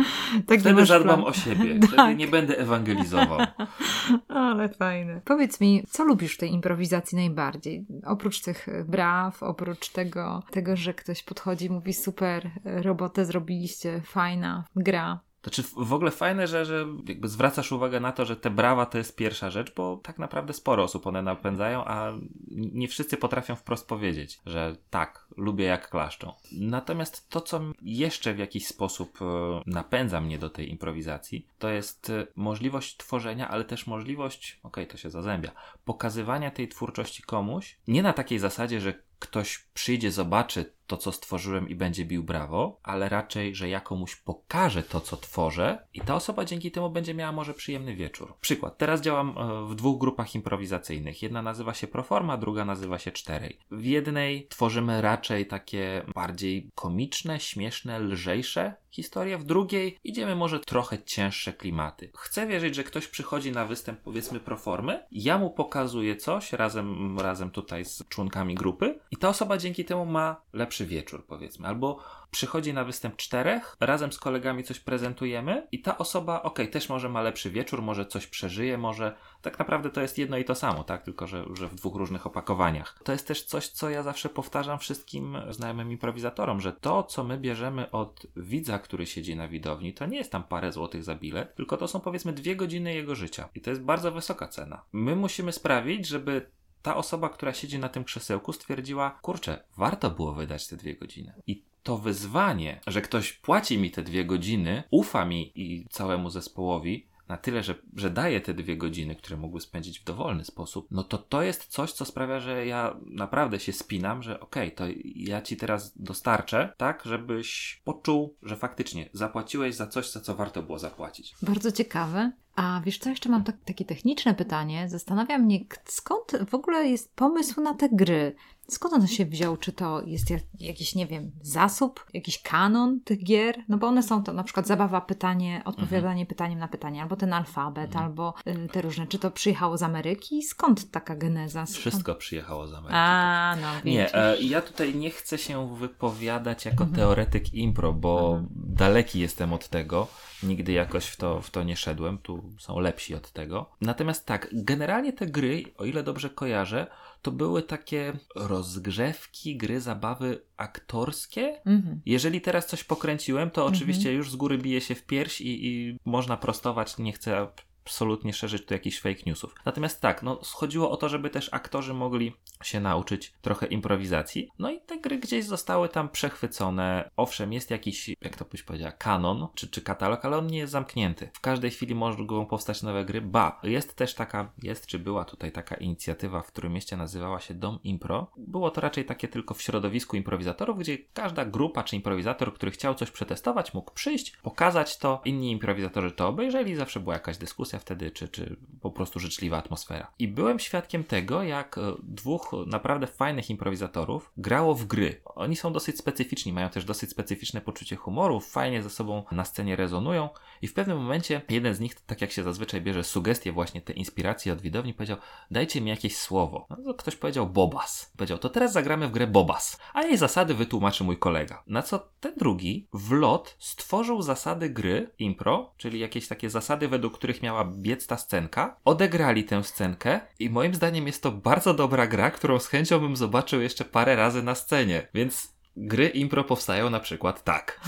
S2: Taki Wtedy zadbam plan. o siebie, tak. Wtedy nie będę ewangelizował.
S1: Ale fajne. Powiedz mi, co lubisz w tej improwizacji najbardziej? Oprócz tych braw, oprócz tego, tego że ktoś podchodzi i mówi super, robotę zrobiliście, fajna gra.
S2: Znaczy w ogóle fajne, że, że jakby zwracasz uwagę na to, że te brawa to jest pierwsza rzecz, bo tak naprawdę sporo osób one napędzają, a nie wszyscy potrafią wprost powiedzieć, że tak, lubię jak klaszczą. Natomiast to, co jeszcze w jakiś sposób e, napędza mnie do tej improwizacji, to jest e, możliwość tworzenia, ale też możliwość, okej, okay, to się zazębia, pokazywania tej twórczości komuś, nie na takiej zasadzie, że ktoś przyjdzie, zobaczy to, co stworzyłem i będzie bił brawo, ale raczej, że ja komuś pokażę to, co tworzę i ta osoba dzięki temu będzie miała może przyjemny wieczór. Przykład. Teraz działam e, w dwóch grupach improwizacyjnych. Jedna nazywa się Proforma, druga nazywa się Czterej. W jednej tworzymy raczej takie bardziej komiczne, śmieszne, lżejsze historie, w drugiej idziemy może trochę cięższe klimaty. Chcę wierzyć, że ktoś przychodzi na występ powiedzmy Proformy, ja mu pokazuję coś razem, razem tutaj z członkami grupy i ta osoba dzięki temu ma lepszy wieczór, powiedzmy, albo przychodzi na występ czterech, razem z kolegami coś prezentujemy i ta osoba, ok, też może ma lepszy wieczór, może coś przeżyje, może tak naprawdę to jest jedno i to samo, tak, tylko że, że w dwóch różnych opakowaniach. To jest też coś, co ja zawsze powtarzam wszystkim znajomym improwizatorom, że to, co my bierzemy od widza, który siedzi na widowni, to nie jest tam parę złotych za bilet, tylko to są powiedzmy dwie godziny jego życia i to jest bardzo wysoka cena. My musimy sprawić, żeby ta osoba, która siedzi na tym krzesełku, stwierdziła: Kurczę, warto było wydać te dwie godziny. I to wyzwanie, że ktoś płaci mi te dwie godziny, ufa mi i całemu zespołowi, na tyle, że, że daje te dwie godziny, które mógłby spędzić w dowolny sposób, no to to jest coś, co sprawia, że ja naprawdę się spinam, że okej, okay, to ja ci teraz dostarczę, tak, żebyś poczuł, że faktycznie zapłaciłeś za coś, za co warto było zapłacić.
S1: Bardzo ciekawe. A wiesz co, jeszcze mam tak, takie techniczne pytanie. Zastanawia mnie, skąd w ogóle jest pomysł na te gry? Skąd on się wziął? Czy to jest jakiś, nie wiem, zasób, jakiś kanon tych gier? No bo one są to na przykład zabawa, pytanie, odpowiadanie mhm. pytaniem na pytanie, albo ten alfabet, mhm. albo y, te różne. Czy to przyjechało z Ameryki? Skąd taka geneza? Skąd?
S2: Wszystko przyjechało z Ameryki.
S1: A, no
S2: Nie, e, ja tutaj nie chcę się wypowiadać jako mhm. teoretyk impro, bo mhm. daleki jestem od tego. Nigdy jakoś w to, w to nie szedłem. Tu są lepsi od tego. Natomiast tak, generalnie te gry, o ile dobrze kojarzę, to były takie rozgrzewki, gry, zabawy aktorskie. Mhm. Jeżeli teraz coś pokręciłem, to oczywiście mhm. już z góry bije się w pierś i, i można prostować. Nie chcę absolutnie szerzyć tu jakichś fake newsów. Natomiast tak, no chodziło o to, żeby też aktorzy mogli się nauczyć trochę improwizacji. No i te gry gdzieś zostały tam przechwycone. Owszem, jest jakiś, jak to byś powiedziała, kanon czy, czy katalog, ale on nie jest zamknięty. W każdej chwili mogą powstać nowe gry. Ba, jest też taka, jest czy była tutaj taka inicjatywa, w którym mieście nazywała się Dom Impro. Było to raczej takie tylko w środowisku improwizatorów, gdzie każda grupa czy improwizator, który chciał coś przetestować, mógł przyjść, pokazać to. Inni improwizatorzy to obejrzeli, zawsze była jakaś dyskusja wtedy, czy, czy po prostu życzliwa atmosfera. I byłem świadkiem tego, jak e, dwóch naprawdę fajnych improwizatorów grało w gry. Oni są dosyć specyficzni, mają też dosyć specyficzne poczucie humoru, fajnie ze sobą na scenie rezonują i w pewnym momencie jeden z nich, tak jak się zazwyczaj bierze sugestie właśnie te inspiracje od widowni, powiedział, dajcie mi jakieś słowo. No, ktoś powiedział Bobas. Powiedział, to teraz zagramy w grę Bobas, a jej zasady wytłumaczy mój kolega. Na co ten drugi w lot stworzył zasady gry impro, czyli jakieś takie zasady, według których miała biec ta scenka. Odegrali tę scenkę i moim zdaniem jest to bardzo dobra gra, którą z chęcią bym zobaczył jeszcze parę razy na scenie. Więc Gry impro powstają na przykład tak.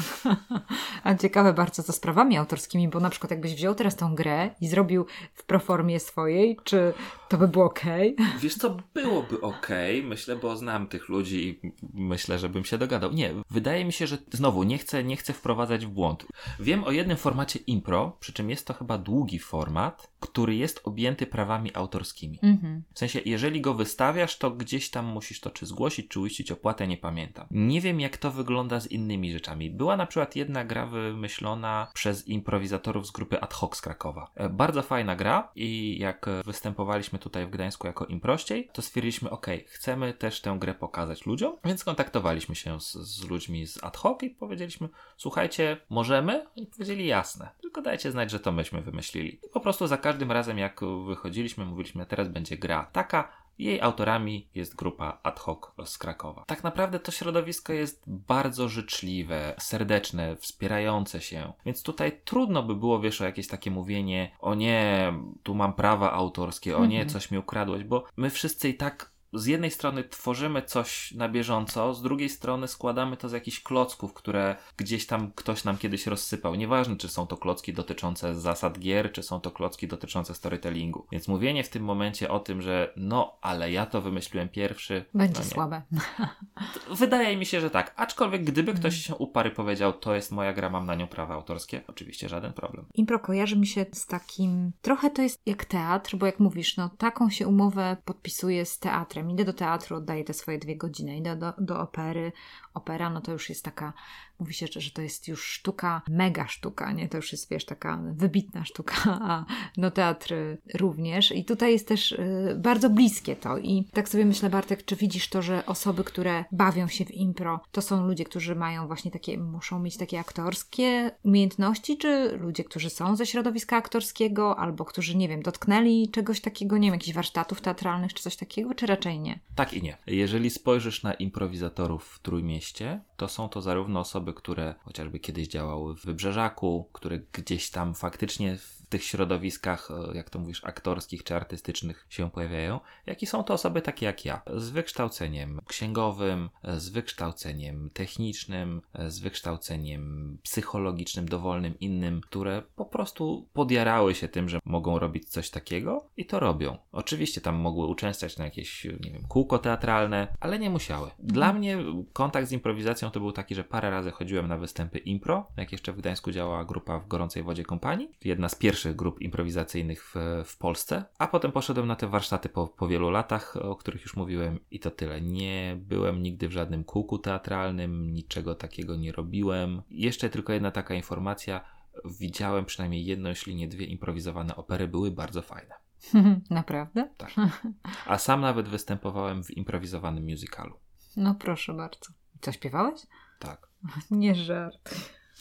S1: A ciekawe bardzo co sprawami autorskimi, bo na przykład jakbyś wziął teraz tą grę i zrobił w proformie swojej, czy to by było ok?
S2: Wiesz co, byłoby ok, myślę, bo znam tych ludzi i myślę, że bym się dogadał. Nie, wydaje mi się, że znowu nie chcę, nie chcę wprowadzać w błąd. Wiem o jednym formacie impro, przy czym jest to chyba długi format, który jest objęty prawami autorskimi. Mhm. W sensie, jeżeli go wystawiasz, to gdzieś tam musisz to czy zgłosić, czy uiścić opłatę, nie pamiętam. Nie wiem, jak to wygląda z innymi rzeczami. Była na przykład jedna gra wymyślona przez improwizatorów z grupy Ad hoc z Krakowa. E, bardzo fajna gra i jak występowaliśmy tutaj w Gdańsku jako improściej, to stwierdziliśmy, ok, chcemy też tę grę pokazać ludziom, więc kontaktowaliśmy się z, z ludźmi z Ad hoc i powiedzieliśmy, słuchajcie, możemy? I powiedzieli jasne, tylko dajcie znać, że to myśmy wymyślili. I po prostu za każdym razem, jak wychodziliśmy, mówiliśmy, teraz będzie gra taka, jej autorami jest grupa ad hoc z Krakowa. Tak naprawdę to środowisko jest bardzo życzliwe, serdeczne, wspierające się. Więc tutaj trudno by było, wiesz, o jakieś takie mówienie, o nie, tu mam prawa autorskie, o nie, mhm. coś mi ukradłeś, bo my wszyscy i tak z jednej strony tworzymy coś na bieżąco, z drugiej strony składamy to z jakichś klocków, które gdzieś tam ktoś nam kiedyś rozsypał. Nieważne, czy są to klocki dotyczące zasad gier, czy są to klocki dotyczące storytellingu. Więc mówienie w tym momencie o tym, że no, ale ja to wymyśliłem pierwszy.
S1: Będzie
S2: no
S1: słabe.
S2: Wydaje mi się, że tak. Aczkolwiek gdyby ktoś mhm. się uparł i powiedział, to jest moja gra, mam na nią prawa autorskie, oczywiście żaden problem.
S1: Impro kojarzy mi się z takim, trochę to jest jak teatr, bo jak mówisz, no taką się umowę podpisuje z teatrem teatrem. Idę do teatru, oddaję te swoje dwie godziny, idę do, do opery. Opera, no to już jest taka, mówi się, że to jest już sztuka, mega sztuka, nie? To już jest, wiesz, taka wybitna sztuka, a no teatr również. I tutaj jest też y, bardzo bliskie to. I tak sobie myślę, Bartek, czy widzisz to, że osoby, które bawią się w impro, to są ludzie, którzy mają właśnie takie, muszą mieć takie aktorskie umiejętności, czy ludzie, którzy są ze środowiska aktorskiego, albo którzy, nie wiem, dotknęli czegoś takiego, nie wiem, jakichś warsztatów teatralnych, czy coś takiego, czy raczej nie.
S2: Tak i nie. Jeżeli spojrzysz na improwizatorów w Trójmieście, to są to zarówno osoby, które chociażby kiedyś działały w Wybrzeżaku, które gdzieś tam faktycznie w tych środowiskach, e, jak to mówisz, aktorskich czy artystycznych się pojawiają, jak i są to osoby takie jak ja, z wykształceniem księgowym, e, z wykształceniem technicznym, e, z wykształceniem psychologicznym, dowolnym, innym, które po prostu podjarały się tym, że mogą robić coś takiego i to robią. Oczywiście tam mogły uczęszczać na jakieś, nie wiem, kółko teatralne, ale nie musiały. Dla mnie kontakt z improwizacją to był taki, że parę razy chodziłem na występy impro, jak jeszcze w Gdańsku działała grupa w Gorącej Wodzie Kompanii, jedna z pierwszych pierwszych grup improwizacyjnych w, w Polsce, a potem poszedłem na te warsztaty po, po wielu latach, o których już mówiłem i to tyle. Nie byłem nigdy w żadnym kółku teatralnym, niczego takiego nie robiłem. Jeszcze tylko jedna taka informacja. Widziałem przynajmniej jedną, jeśli nie dwie improwizowane opery, były bardzo fajne.
S1: Naprawdę?
S2: Tak. A sam nawet występowałem w improwizowanym musicalu.
S1: No proszę bardzo. Co śpiewałeś?
S2: Tak.
S1: Nie żart.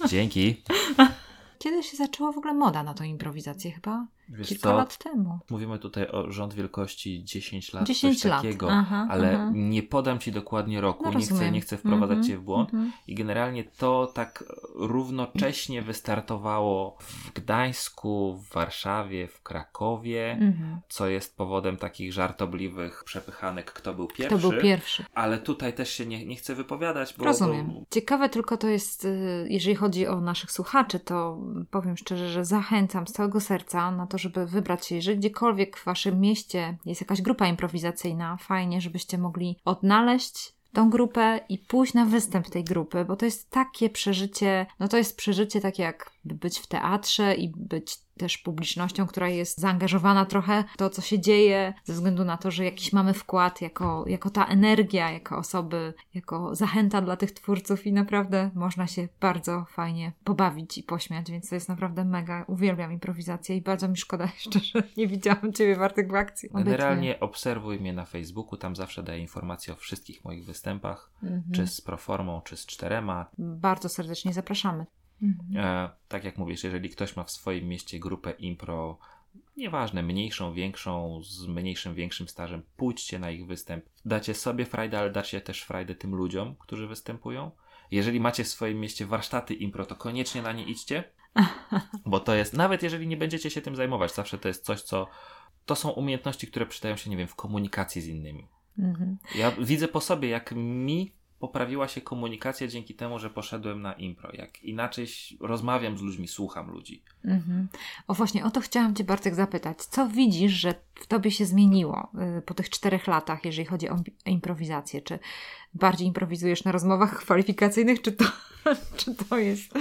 S2: Dzięki.
S1: Kiedy się zaczęła w ogóle moda na tą improwizację? Chyba Wiesz kilka co? lat temu.
S2: Mówimy tutaj o rząd wielkości 10 lat, 10 coś lat. takiego, aha, ale aha. nie podam ci dokładnie roku, no, nie, chcę, nie chcę wprowadzać mm -hmm, cię w błąd. Mm -hmm. I generalnie to tak równocześnie wystartowało w Gdańsku, w Warszawie, w Krakowie, mm -hmm. co jest powodem takich żartobliwych przepychanek, kto był pierwszy.
S1: Kto był pierwszy.
S2: Ale tutaj też się nie, nie chcę wypowiadać, bo...
S1: Rozumiem. Bo... Ciekawe tylko to jest, y, jeżeli chodzi o naszych słuchaczy, to powiem szczerze, że zachęcam z całego serca na to, to, żeby wybrać się, jeżeli gdziekolwiek w waszym mieście jest jakaś grupa improwizacyjna, fajnie, żebyście mogli odnaleźć tą grupę i pójść na występ tej grupy, bo to jest takie przeżycie, no to jest przeżycie takie jak by być w teatrze i być też publicznością, która jest zaangażowana trochę w to, co się dzieje, ze względu na to, że jakiś mamy wkład jako, jako ta energia, jako osoby, jako zachęta dla tych twórców i naprawdę można się bardzo fajnie pobawić i pośmiać, więc to jest naprawdę mega. Uwielbiam improwizację i bardzo mi szkoda jeszcze, że nie widziałam Ciebie, Bartek, w akcji.
S2: Generalnie obserwuj mnie na Facebooku, tam zawsze daję informacje o wszystkich moich występach, mhm. czy z proformą, czy z czterema.
S1: Bardzo serdecznie zapraszamy.
S2: Mhm. E, tak jak mówisz, jeżeli ktoś ma w swoim mieście grupę impro, nieważne, mniejszą, większą, z mniejszym, większym stażem, pójdźcie na ich występ. Dacie sobie frajdę, ale dacie też frajdę tym ludziom, którzy występują. Jeżeli macie w swoim mieście warsztaty impro, to koniecznie na nie idźcie, bo to jest, nawet jeżeli nie będziecie się tym zajmować, zawsze to jest coś, co to są umiejętności, które przydają się, nie wiem, w komunikacji z innymi. Mhm. Ja widzę po sobie, jak mi poprawiła się komunikacja dzięki temu, że poszedłem na impro. Jak inaczej rozmawiam z ludźmi, słucham ludzi. Mhm.
S1: O właśnie, o to chciałam Cię Bartek zapytać. Co widzisz, że w Tobie się zmieniło y, po tych czterech latach, jeżeli chodzi o improwizację? Czy bardziej improwizujesz na rozmowach kwalifikacyjnych, czy to, czy to jest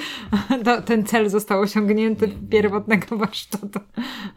S1: to, ten cel został osiągnięty pierwotnego warsztatu?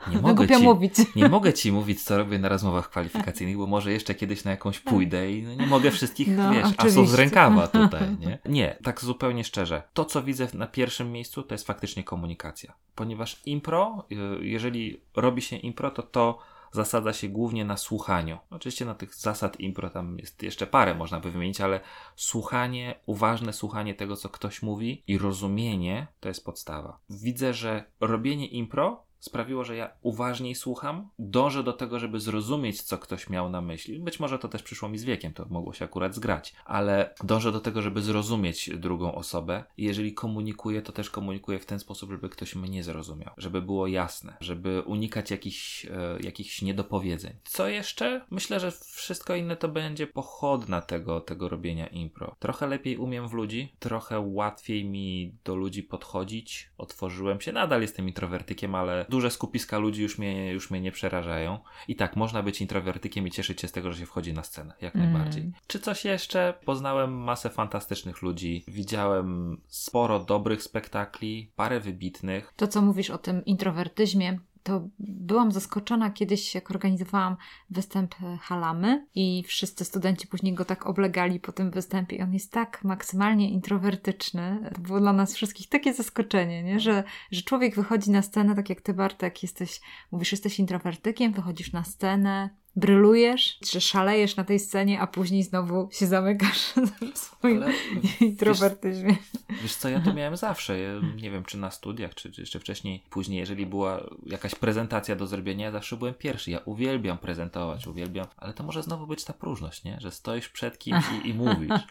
S2: Nie no, mogę, ci, mówić. nie mogę ci mówić, co robię na rozmowach kwalifikacyjnych, bo może jeszcze kiedyś na jakąś pójdę i no nie mogę wszystkich, no, wiesz, oczywiście. asów z rękawa tutaj, nie? Nie, tak zupełnie szczerze. To, co widzę na pierwszym miejscu, to jest faktycznie komunikacja. Ponieważ impro, y, jeżeli robi się impro, to to zasadza się głównie na słuchaniu. Oczywiście na tych zasad impro tam jest jeszcze parę, można by wymienić, ale słuchanie, uważne słuchanie tego, co ktoś mówi i rozumienie to jest podstawa. Widzę, że robienie impro sprawiło, że ja uważniej słucham, dążę do tego, żeby zrozumieć, co ktoś miał na myśli. Być może to też przyszło mi z wiekiem, to mogło się akurat zgrać, ale dążę do tego, żeby zrozumieć drugą osobę. I jeżeli komunikuję, to też komunikuję w ten sposób, żeby ktoś mnie zrozumiał, żeby było jasne, żeby unikać jakichś, e, jakichś niedopowiedzeń. Co jeszcze? Myślę, że wszystko inne to będzie pochodna tego, tego robienia impro. Trochę lepiej umiem w ludzi, trochę łatwiej mi do ludzi podchodzić. Otworzyłem się, nadal jestem introwertykiem, ale duże skupiska ludzi już mnie, już mnie nie przerażają. I tak, można być introwertykiem i cieszyć się z tego, że się wchodzi na scenę, jak mm. najbardziej. Czy coś jeszcze? Poznałem masę fantastycznych ludzi, widziałem sporo dobrych spektakli, parę wybitnych.
S1: To, co mówisz o tym introwertyzmie, to byłam zaskoczona kiedyś, jak organizowałam występ e, Halamy i wszyscy studenci później go tak oblegali po tym występie on jest tak maksymalnie introwertyczny. To było dla nas wszystkich takie zaskoczenie, nie? Że, że człowiek wychodzi na scenę, tak jak ty Bartek, jesteś, mówisz, jesteś introwertykiem, wychodzisz na scenę, brylujesz, czy szalejesz na tej scenie, a później znowu się zamykasz w swoim Ale, introwertyzmie.
S2: Wiesz, wiesz, co, ja to miałem zawsze. Ja nie wiem, czy na studiach, czy, czy jeszcze wcześniej, później, jeżeli była jakaś prezentacja do zrobienia, ja zawsze byłem pierwszy. Ja uwielbiam prezentować, uwielbiam, ale to może znowu być ta próżność, nie? Że stoisz przed kimś i, i mówisz.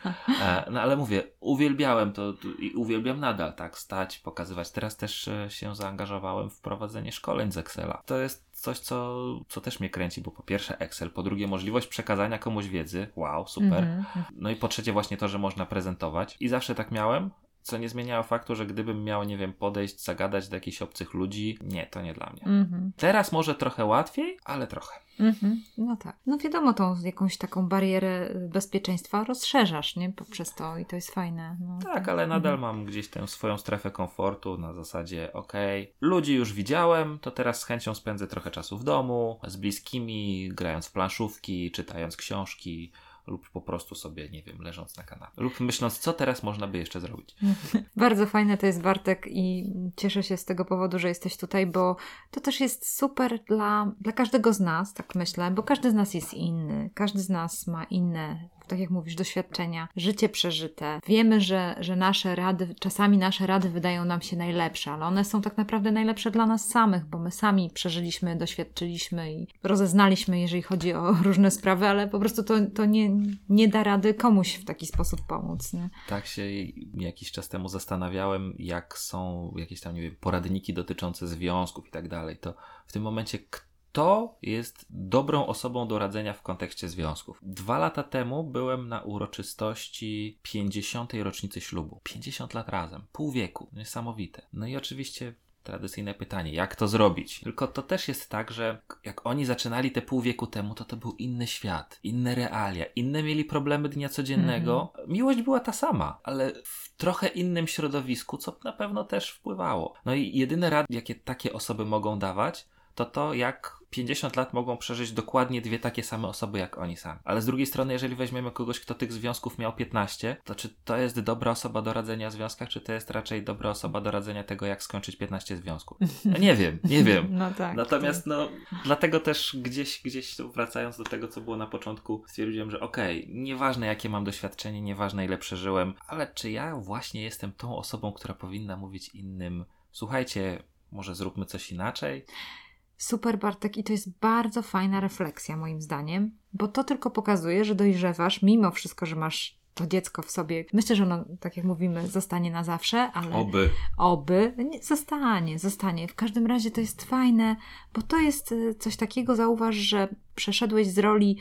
S2: E, no ale mówię, uwielbiałem to i uwielbiam nadal, tak, stać, pokazywać. Teraz też e, się zaangażowałem w prowadzenie szkoleń z Excela. To jest coś, co, co też mnie kręci, bo po pierwsze Excel, po drugie możliwość przekazania komuś wiedzy, wow, super. Mm -hmm. No i po trzecie właśnie to, że można prezentować. I zawsze tak miałem, co nie zmieniało faktu, że gdybym miał, nie wiem, podejść, zagadać do jakichś obcych ludzi, nie, to nie dla mnie. -hmm. Teraz może trochę łatwiej, ale trochę. -hmm.
S1: No tak. No wiadomo, tą jakąś taką barierę bezpieczeństwa rozszerzasz, nie? Poprzez to i to jest fajne. No,
S2: tak, tak, ale nadal mhm. mam gdzieś tę swoją strefę komfortu na zasadzie, okej, okay, ludzi już widziałem, to teraz z chęcią spędzę trochę czasu w domu, z bliskimi, grając w planszówki, czytając książki, lub po prostu sobie, nie wiem, leżąc na kanapie, lub myśląc, co teraz można by jeszcze zrobić.
S1: Bardzo fajne to jest Bartek i cieszę się z tego powodu, że jesteś tutaj, bo to też jest super dla, dla każdego z nas, tak myślę, bo każdy z nas jest inny, każdy z nas ma inne tak jak mówisz, doświadczenia, życie przeżyte. Wiemy, że, że nasze rady, czasami nasze rady wydają nam się najlepsze, ale one są tak naprawdę najlepsze dla nas samych, bo my sami przeżyliśmy, doświadczyliśmy i rozeznaliśmy, jeżeli chodzi o różne sprawy, ale po prostu to, to nie, nie da rady komuś w taki sposób pomóc. Nie?
S2: Tak się jakiś czas temu zastanawiałem, jak są jakieś tam, nie wiem, poradniki dotyczące związków i tak dalej. To w tym momencie kto jest dobrą osobą do radzenia w kontekście związków. Dwa lata temu byłem na uroczystości 50. rocznicy ślubu. 50 lat razem, pół wieku, niesamowite. No i oczywiście tradycyjne pytanie, jak to zrobić? Tylko to też jest tak, że jak oni zaczynali te pół wieku temu, to to był inny świat, inne realia, inne mieli problemy dnia codziennego. Mm. Miłość była ta sama, ale w trochę innym środowisku, co na pewno też wpływało. No i jedyne rady, jakie takie osoby mogą dawać, to to, jak 50 lat mogą przeżyć dokładnie dwie takie same osoby jak oni sami. Ale z drugiej strony, jeżeli weźmiemy kogoś, kto tych związków miał 15, to czy to jest dobra osoba do radzenia o związkach, czy to jest raczej dobra osoba do radzenia tego, jak skończyć 15 związków? No nie wiem, nie wiem.
S1: No tak.
S2: Natomiast no, dlatego też gdzieś, gdzieś wracając do tego, co było na początku, stwierdziłem, że okej, okay, nieważne jakie mam doświadczenie, nieważne ile przeżyłem, ale czy ja właśnie jestem tą osobą, która powinna mówić innym, słuchajcie, może zróbmy coś inaczej?
S1: Super, Bartek, i to jest bardzo fajna refleksja, moim zdaniem, bo to tylko pokazuje, że dojrzewasz, mimo wszystko, że masz to dziecko w sobie. Myślę, że ono, tak jak mówimy, zostanie na zawsze, ale.
S2: Oby.
S1: Oby. Nie, zostanie, zostanie. W każdym razie to jest fajne, bo to jest y, coś takiego, zauważ, że przeszedłeś z roli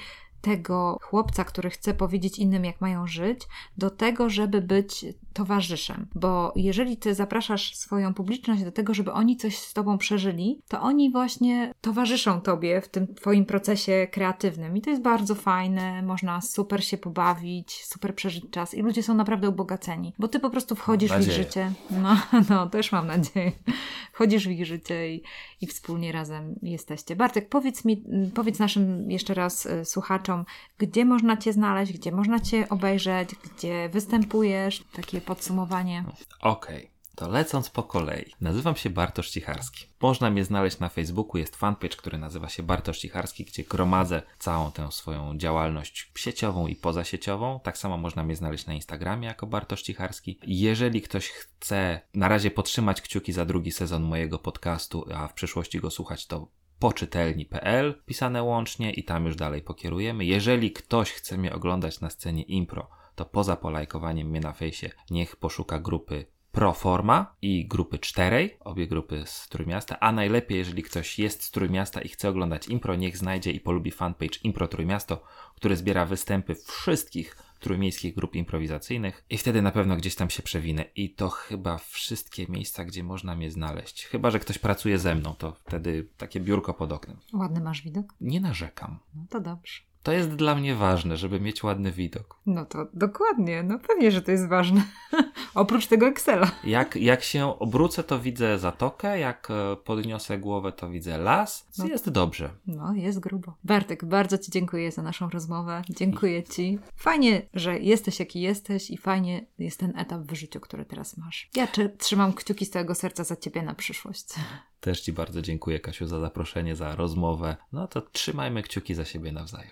S1: tego chłopca, który chce powiedzieć innym, jak mają żyć, do tego, żeby być towarzyszem. Bo jeżeli ty zapraszasz swoją publiczność do tego, żeby oni coś z tobą przeżyli, to oni właśnie towarzyszą tobie w tym twoim procesie kreatywnym. I to jest bardzo fajne, można super się pobawić, super przeżyć czas i ludzie są naprawdę ubogaceni, bo ty po prostu wchodzisz w ich życie. No, no, też mam nadzieję. Wchodzisz w ich życie i, i wspólnie razem jesteście. Bartek, powiedz mi, powiedz naszym jeszcze raz y, gdzie można cię znaleźć, gdzie można cię obejrzeć, gdzie występujesz, takie podsumowanie.
S2: Okej. Okay. To lecąc po kolei. Nazywam się Bartosz Cicharski. Można mnie znaleźć na Facebooku, jest fanpage, który nazywa się Bartosz Cicharski, gdzie gromadzę całą tę swoją działalność sieciową i pozasieciową. Tak samo można mnie znaleźć na Instagramie jako Bartosz Cicharski. Jeżeli ktoś chce na razie podtrzymać kciuki za drugi sezon mojego podcastu, a w przyszłości go słuchać, to poczytelni.pl pisane łącznie i tam już dalej pokierujemy. Jeżeli ktoś chce mnie oglądać na scenie impro, to poza polajkowaniem mnie na fejsie, niech poszuka grupy Proforma i grupy czterej, obie grupy z Trójmiasta, a najlepiej, jeżeli ktoś jest z Trójmiasta i chce oglądać impro, niech znajdzie i polubi fanpage Impro Trójmiasto, który zbiera występy wszystkich trójmiejskich grup improwizacyjnych i wtedy na pewno gdzieś tam się przewinę. I to chyba wszystkie miejsca, gdzie można mnie znaleźć. Chyba, że ktoś pracuje ze mną, to wtedy takie biurko pod oknem.
S1: Ładny masz widok?
S2: Nie narzekam.
S1: No to dobrze.
S2: To jest dla mnie ważne, żeby mieć ładny widok.
S1: No to dokładnie, no pewnie, że to jest ważne. Oprócz tego Excela.
S2: Jak, jak się obrócę, to widzę zatokę, jak e, podniosę głowę, to widzę las. No, jest dobrze.
S1: No, jest grubo. Bartek, bardzo Ci dziękuję za naszą rozmowę. Dziękuję Ci. Fajnie, że jesteś jaki jesteś i fajnie jest ten etap w życiu, który teraz masz. Ja trzymam kciuki z całego serca za Ciebie na przyszłość.
S2: Też Ci bardzo dziękuję, Kasiu, za zaproszenie, za rozmowę. No to trzymajmy kciuki za siebie nawzajem.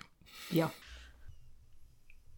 S1: Ja.